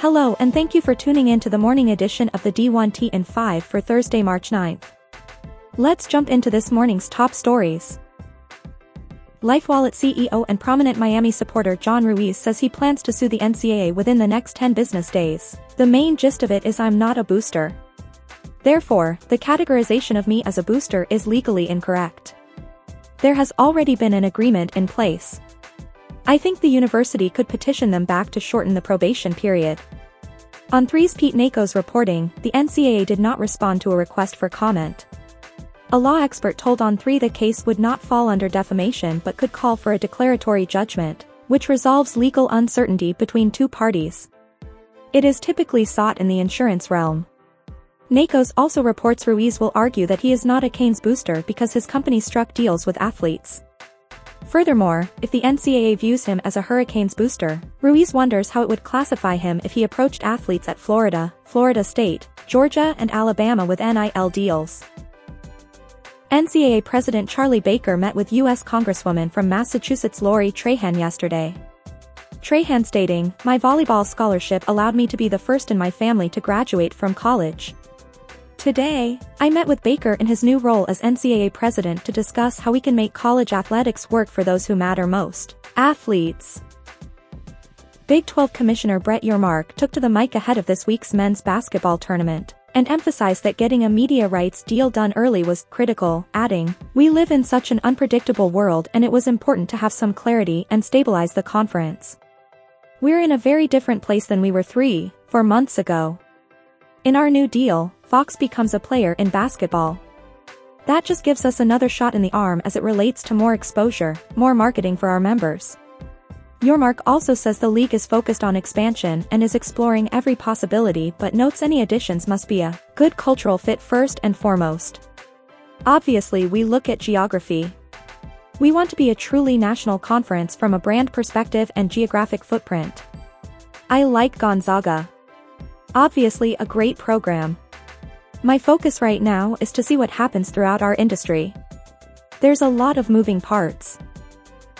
Hello and thank you for tuning in to the morning edition of the D1T in 5 for Thursday, March 9th. Let's jump into this morning's top stories. LifeWallet CEO and prominent Miami supporter John Ruiz says he plans to sue the NCAA within the next 10 business days. The main gist of it is I'm not a booster. Therefore, the categorization of me as a booster is legally incorrect. There has already been an agreement in place. I think the university could petition them back to shorten the probation period. On3's Pete Nakos reporting, the NCAA did not respond to a request for comment. A law expert told On3 the case would not fall under defamation but could call for a declaratory judgment, which resolves legal uncertainty between two parties. It is typically sought in the insurance realm. Nakos also reports Ruiz will argue that he is not a Canes booster because his company struck deals with athletes. Furthermore, if the NCAA views him as a Hurricanes booster, Ruiz wonders how it would classify him if he approached athletes at Florida, Florida State, Georgia and Alabama with NIL deals. NCAA President Charlie Baker met with U.S. Congresswoman from Massachusetts Lori Trahan yesterday. Trahan stating, My volleyball scholarship allowed me to be the first in my family to graduate from college. Today, I met with Baker in his new role as NCAA president to discuss how we can make college athletics work for those who matter most, athletes. Big 12 Commissioner Brett Yormark took to the mic ahead of this week's men's basketball tournament and emphasized that getting a media rights deal done early was critical, adding, We live in such an unpredictable world and it was important to have some clarity and stabilize the conference. We're in a very different place than we were three, four months ago. In our new deal, Fox becomes a player in basketball. That just gives us another shot in the arm as it relates to more exposure, more marketing for our members. Yormark also says the league is focused on expansion and is exploring every possibility but notes any additions must be a good cultural fit first and foremost. Obviously we look at geography. We want to be a truly national conference from a brand perspective and geographic footprint. I like Gonzaga. Obviously a great program, my focus right now is to see what happens throughout our industry. There's a lot of moving parts.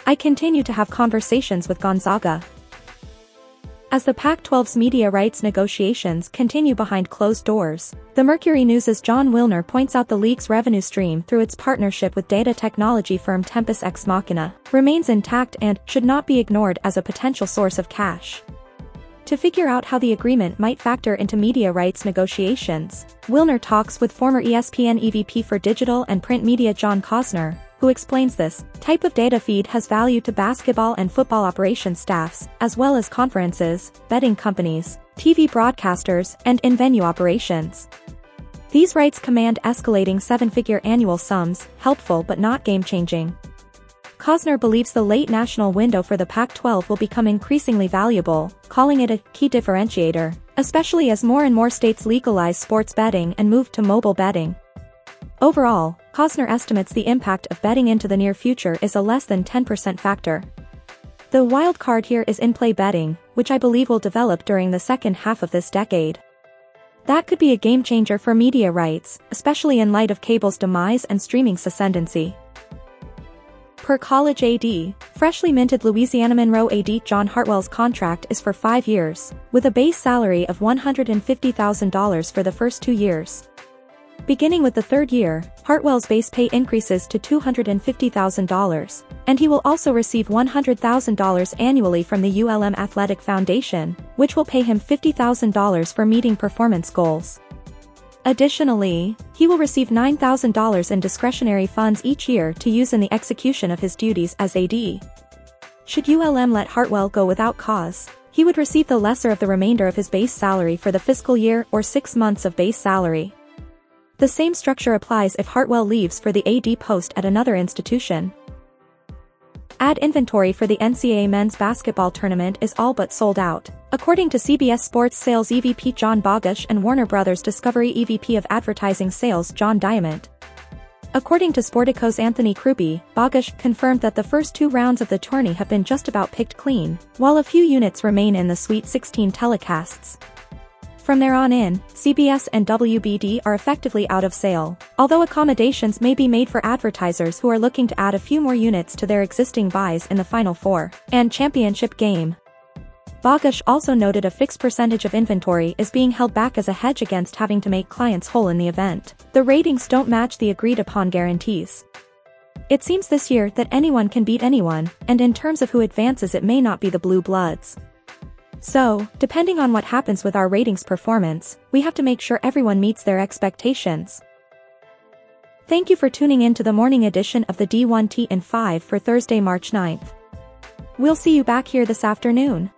I continue to have conversations with Gonzaga. As the Pac-12's media rights negotiations continue behind closed doors, the Mercury News' Jon Wilner points out the league's revenue stream through its partnership with data technology firm Tempus Ex Machina remains intact and should not be ignored as a potential source of cash. To figure out how the agreement might factor into media rights negotiations, Wilner talks with former ESPN EVP for digital and print media John Kosner, who explains this type of data feed has value to basketball and football operations staffs, as well as conferences, betting companies, TV broadcasters, and in-venue operations. These rights command escalating seven-figure annual sums, helpful but not game-changing. Kosner believes the late national window for the Pac-12 will become increasingly valuable, calling it a key differentiator, especially as more and more states legalize sports betting and move to mobile betting. Overall, Kosner estimates the impact of betting into the near future is a less than 10% factor. The wild card here is in-play betting, which I believe will develop during the second half of this decade. That could be a game changer for media rights, especially in light of cable's demise and streaming's ascendancy. Per college AD, freshly minted Louisiana Monroe AD John Hartwell's contract is for five years, with a base salary of $150,000 for the first two years. Beginning with the third year, Hartwell's base pay increases to $250,000, and he will also receive $100,000 annually from the ULM Athletic Foundation, which will pay him $50,000 for meeting performance goals. Additionally, he will receive $9,000 in discretionary funds each year to use in the execution of his duties as AD. Should ULM let Hartwell go without cause, he would receive the lesser of the remainder of his base salary for the fiscal year or six months of base salary. The same structure applies if Hartwell leaves for the AD post at another institution. Ad inventory for the NCAA men's basketball tournament is all but sold out, according to CBS Sports Sales EVP John Bogusz and Warner Brothers Discovery EVP of Advertising Sales John Diamond. According to Sportico's Anthony Crupi, Bogusz confirmed that the first two rounds of the tourney have been just about picked clean, while a few units remain in the Sweet 16 telecasts. From there on in, CBS and WBD are effectively out of sale, although accommodations may be made for advertisers who are looking to add a few more units to their existing buys in the Final Four and championship game. Bogusz also noted a fixed percentage of inventory is being held back as a hedge against having to make clients whole in the event. The ratings don't match the agreed upon guarantees. It seems this year that anyone can beat anyone, and in terms of who advances it may not be the Blue Bloods. So, depending on what happens with our ratings performance, we have to make sure everyone meets their expectations. Thank you for tuning in to the morning edition of the D1T in 5 for Thursday, March 9th. We'll see you back here this afternoon.